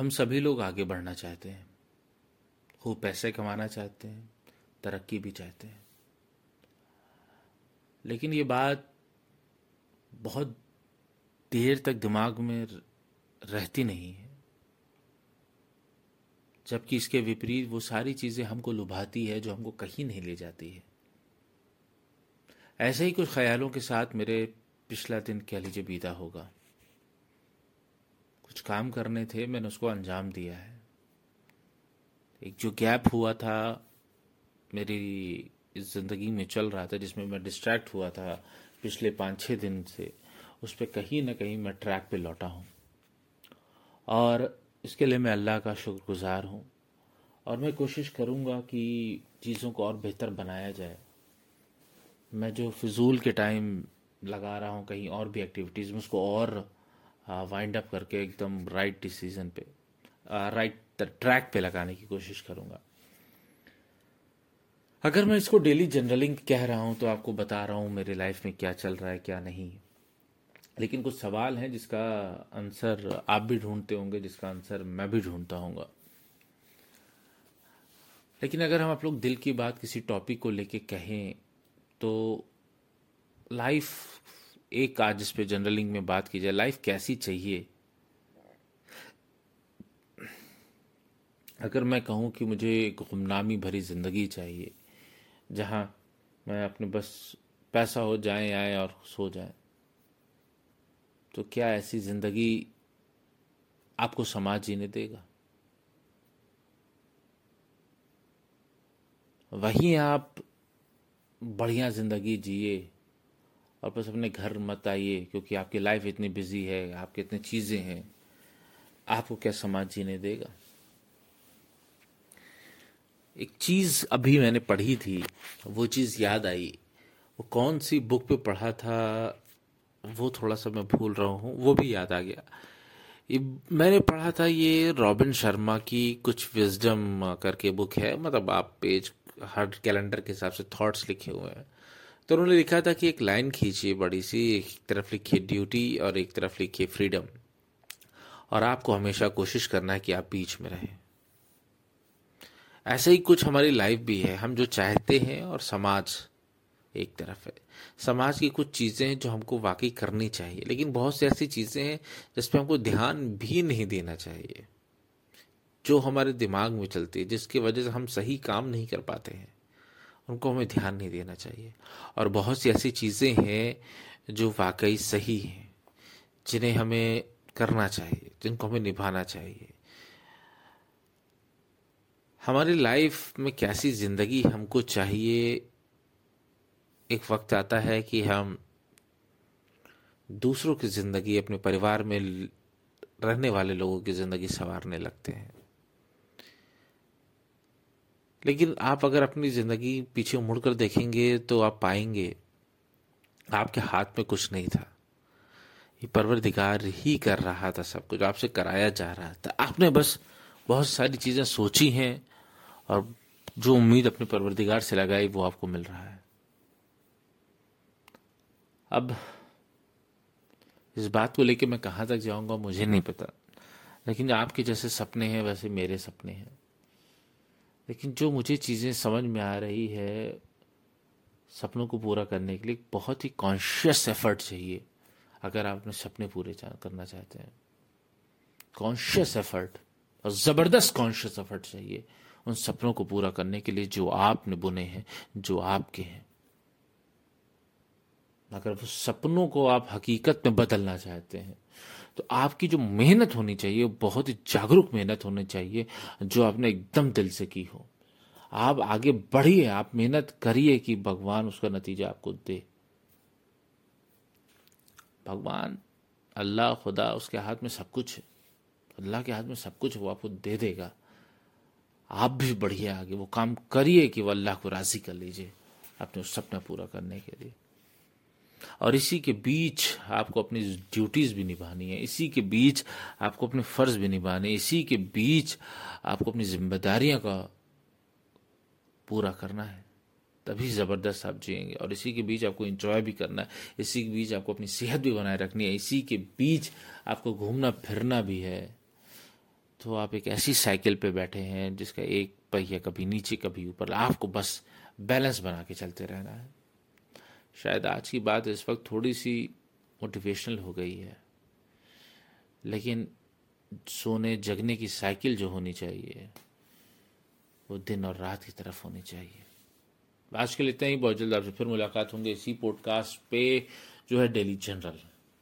हम सभी लोग आगे बढ़ना चाहते हैं। खूब पैसे कमाना चाहते हैं, तरक्की भी चाहते हैं। लेकिन ये बात बहुत देर तक दिमाग में रहती नहीं है। जबकि इसके विपरीत वो सारी चीज़ें हमको लुभाती है जो हमको कहीं नहीं ले जाती है। ऐसे ही कुछ ख्यालों के साथ मेरे पिछला दिन कह लीजिए बीता होगा। कुछ काम करने थे, मैंने उसको अंजाम दिया है। एक जो गैप हुआ था मेरी इस ज़िंदगी में चल रहा था, जिसमें मैं डिस्ट्रैक्ट हुआ था पिछले पाँच छः दिन से, उस पर कहीं ना कहीं मैं ट्रैक पे लौटा हूँ। और इसके लिए मैं अल्लाह का शुक्रगुजार हूँ। और मैं कोशिश करूँगा कि चीज़ों को और बेहतर बनाया जाए। मैं जो फिजूल के टाइम लगा रहा हूँ, कहीं और भी एक्टिविटीज़ में उसको और वाइंड अप करके एकदम राइट डिसीज़न पे राइट ट्रैक पे लगाने की कोशिश करूँगा। अगर मैं इसको डेली जनरलिंग कह रहा हूँ तो आपको बता रहा हूँ मेरे लाइफ में क्या चल रहा है, क्या नहीं। लेकिन कुछ सवाल हैं जिसका आंसर आप भी ढूंढते होंगे, जिसका आंसर मैं भी ढूंढता हूँगा। लेकिन अगर हम आप लोग दिल की बात किसी टॉपिक को लेके कहें तो लाइफ एक आज इस पे जनरलिंग में बात की जाए लाइफ कैसी चाहिए? अगर मैं कहूँ कि मुझे एक गुमनामी भरी ज़िंदगी चाहिए, जहाँ मैं अपने बस पैसा हो जाए, आए और सो जाए तो क्या ऐसी ज़िंदगी आपको समाज जीने देगा? वहीं आप बढ़िया ज़िंदगी जिए और बस अपने घर मत आइए, क्योंकि आपकी लाइफ इतनी बिज़ी है, आपके इतनी चीज़ें हैं। आपको क्या समाज जीने देगा? एक चीज़ अभी मैंने पढ़ी थी, वो चीज़ याद आई। वो कौन सी बुक पे पढ़ा था, वो थोड़ा सा मैं भूल रहा हूँ, वो भी याद आ गया। ये मैंने पढ़ा था ये रॉबिन शर्मा की कुछ विजडम करके बुक है मतलब आप पेज हर कैलेंडर के हिसाब से थॉट्स लिखे हुए हैं। तो उन्होंने लिखा था कि एक लाइन खींचिए बड़ी सी, एक तरफ़ लिखिए ड्यूटी और एक तरफ़ लिखिए फ्रीडम और आपको हमेशा कोशिश करना है कि आप बीच में रहें। ऐसे ही कुछ हमारी लाइफ भी है। हम जो चाहते हैं और समाज एक तरफ़ है। समाज की कुछ चीज़ें हैं जो हमको वाकई करनी चाहिए। लेकिन बहुत सी ऐसी चीज़ें हैं जिस पर हमको ध्यान भी नहीं देना चाहिए, जो हमारे दिमाग में चलती है, जिसकी वजह से हम सही काम नहीं कर पाते हैं। उनको हमें ध्यान नहीं देना चाहिए। और बहुत सी ऐसी चीज़ें हैं जो वाकई सही हैं, जिन्हें हमें करना चाहिए, जिनको हमें निभाना चाहिए। हमारी लाइफ में कैसी ज़िंदगी हमको चाहिए, एक वक्त आता है कि हम दूसरों की ज़िंदगी, अपने परिवार में रहने वाले लोगों की ज़िंदगी संवारने लगते हैं। लेकिन आप अगर अपनी ज़िंदगी पीछे मुड़कर देखेंगे तो आप पाएँगे, आपके हाथ में कुछ नहीं था। ये परवरदिगार ही कर रहा था सब कुछ, आपसे कराया जा रहा था। आपने बस बहुत सारी चीज़ें सोची हैं और जो उम्मीद अपने परवरदिगार से लगाई, वो आपको मिल रहा है। अब इस बात को लेके मैं कहाँ तक जाऊँगा, मुझे नहीं पता। लेकिन आपके जैसे सपने हैं, वैसे मेरे सपने हैं। लेकिन जो मुझे चीज़ें समझ में आ रही है, सपनों को पूरा करने के लिए बहुत ही कॉन्शियस एफर्ट चाहिए, अगर आप अपने सपने पूरे करना चाहते हैं। कॉन्शियस एफर्ट और ज़बरदस्त कॉन्शियस एफर्ट चाहिए उन सपनों को पूरा करने के लिए जो आपने बुने हैं, जो आपके हैं। अगर वो सपनों को आप हकीकत में बदलना चाहते हैं तो आपकी जो मेहनत होनी चाहिए, बहुत ही जागरूक मेहनत होनी चाहिए, जो आपने एकदम दिल से की हो। आप आगे बढ़िए, आप मेहनत करिए कि भगवान उसका नतीजा आपको दे। भगवान, अल्लाह, खुदा उसके हाथ में सब कुछ है। अल्लाह के हाथ में सब कुछ वो आपको दे देगा। आप भी बढ़िए आगे, वो काम करिए कि वो अल्लाह को राज़ी कर लीजिए अपने उस सपना पूरा करने के लिए। और इसी के बीच आपको अपनी ड्यूटीज़ भी निभानी है, इसी के बीच आपको अपने फ़र्ज़ भी निभाने इसी के बीच आपको अपनी जिम्मेदारियाँ का पूरा करना है, तभी ज़बरदस्त आप जिएँगे। और इसी के बीच आपको इंजॉय भी करना है, इसी के बीच आपको अपनी सेहत भी बनाए रखनी है, इसी के बीच आपको घूमना फिरना भी है। तो आप एक ऐसी साइकिल पे बैठे हैं जिसका एक पहिया कभी नीचे, कभी ऊपर, आपको बस बैलेंस बना के चलते रहना है। शायद आज की बात इस वक्त थोड़ी सी मोटिवेशनल हो गई है। लेकिन सोने जगने की साइकिल जो होनी चाहिए, वो दिन और रात की तरफ़ होनी चाहिए। आज के लिए इतना ही। बहुत जल्द आपसे फिर मुलाकात होंगे इसी पॉडकास्ट पे, जो है डेली जनरल।